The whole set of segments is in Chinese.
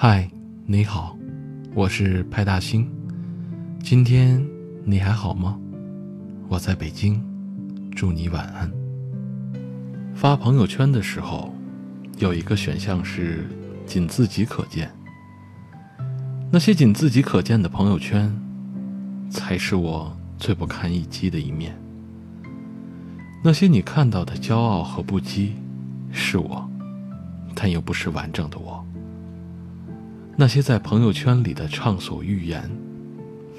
嗨，你好，我是派大星。今天你还好吗？我在北京，祝你晚安。发朋友圈的时候，有一个选项是仅自己可见。那些仅自己可见的朋友圈，才是我最不堪一击的一面。那些你看到的骄傲和不羁，是我，但又不是完整的我。那些在朋友圈里的畅所欲言，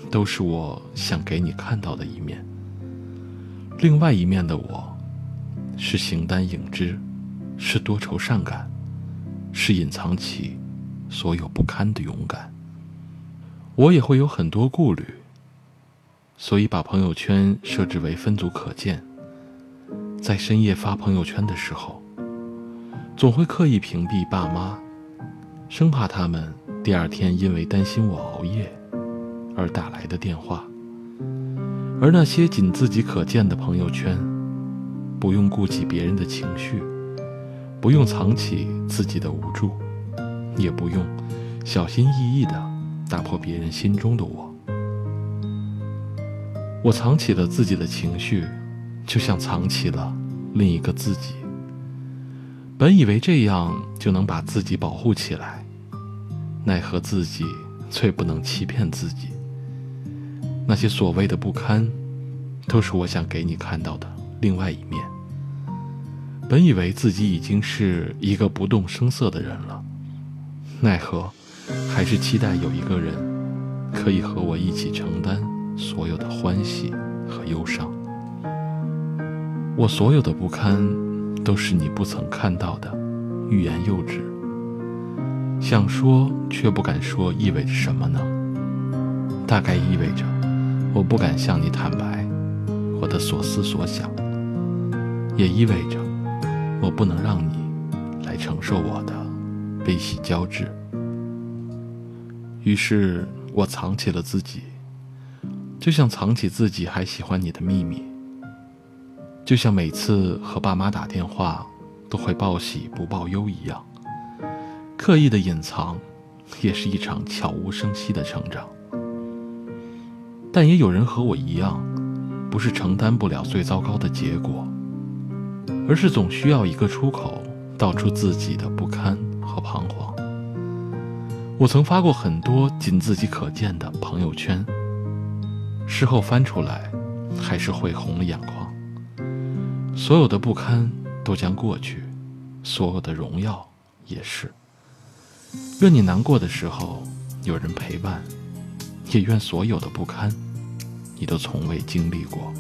都是我想给你看到的一面。另外一面的我，是形单影只，是多愁善感，是隐藏起所有不堪的勇敢。我也会有很多顾虑，所以把朋友圈设置为分组可见。在深夜发朋友圈的时候，总会刻意屏蔽爸妈，生怕他们。第二天，因为担心我熬夜而打来的电话，而那些仅自己可见的朋友圈，不用顾及别人的情绪，不用藏起自己的无助，也不用小心翼翼的打破别人心中的我。我藏起了自己的情绪，就像藏起了另一个自己。本以为这样就能把自己保护起来。奈何自己最不能欺骗自己。那些所谓的不堪，都是我想给你看到的另外一面。本以为自己已经是一个不动声色的人了，奈何还是期待有一个人可以和我一起承担所有的欢喜和忧伤。我所有的不堪，都是你不曾看到的欲言又止。想说却不敢说，意味着什么呢？大概意味着，我不敢向你坦白我的所思所想，也意味着，我不能让你来承受我的悲喜交织。于是我藏起了自己，就像藏起自己还喜欢你的秘密，就像每次和爸妈打电话都会报喜不报忧一样。刻意的隐藏，也是一场悄无声息的成长。但也有人和我一样，不是承担不了最糟糕的结果，而是总需要一个出口，道出自己的不堪和彷徨。我曾发过很多仅自己可见的朋友圈，事后翻出来，还是会红了眼眶。所有的不堪都将过去，所有的荣耀也是。愿你难过的时候有人陪伴，也愿所有的不堪，你都从未经历过。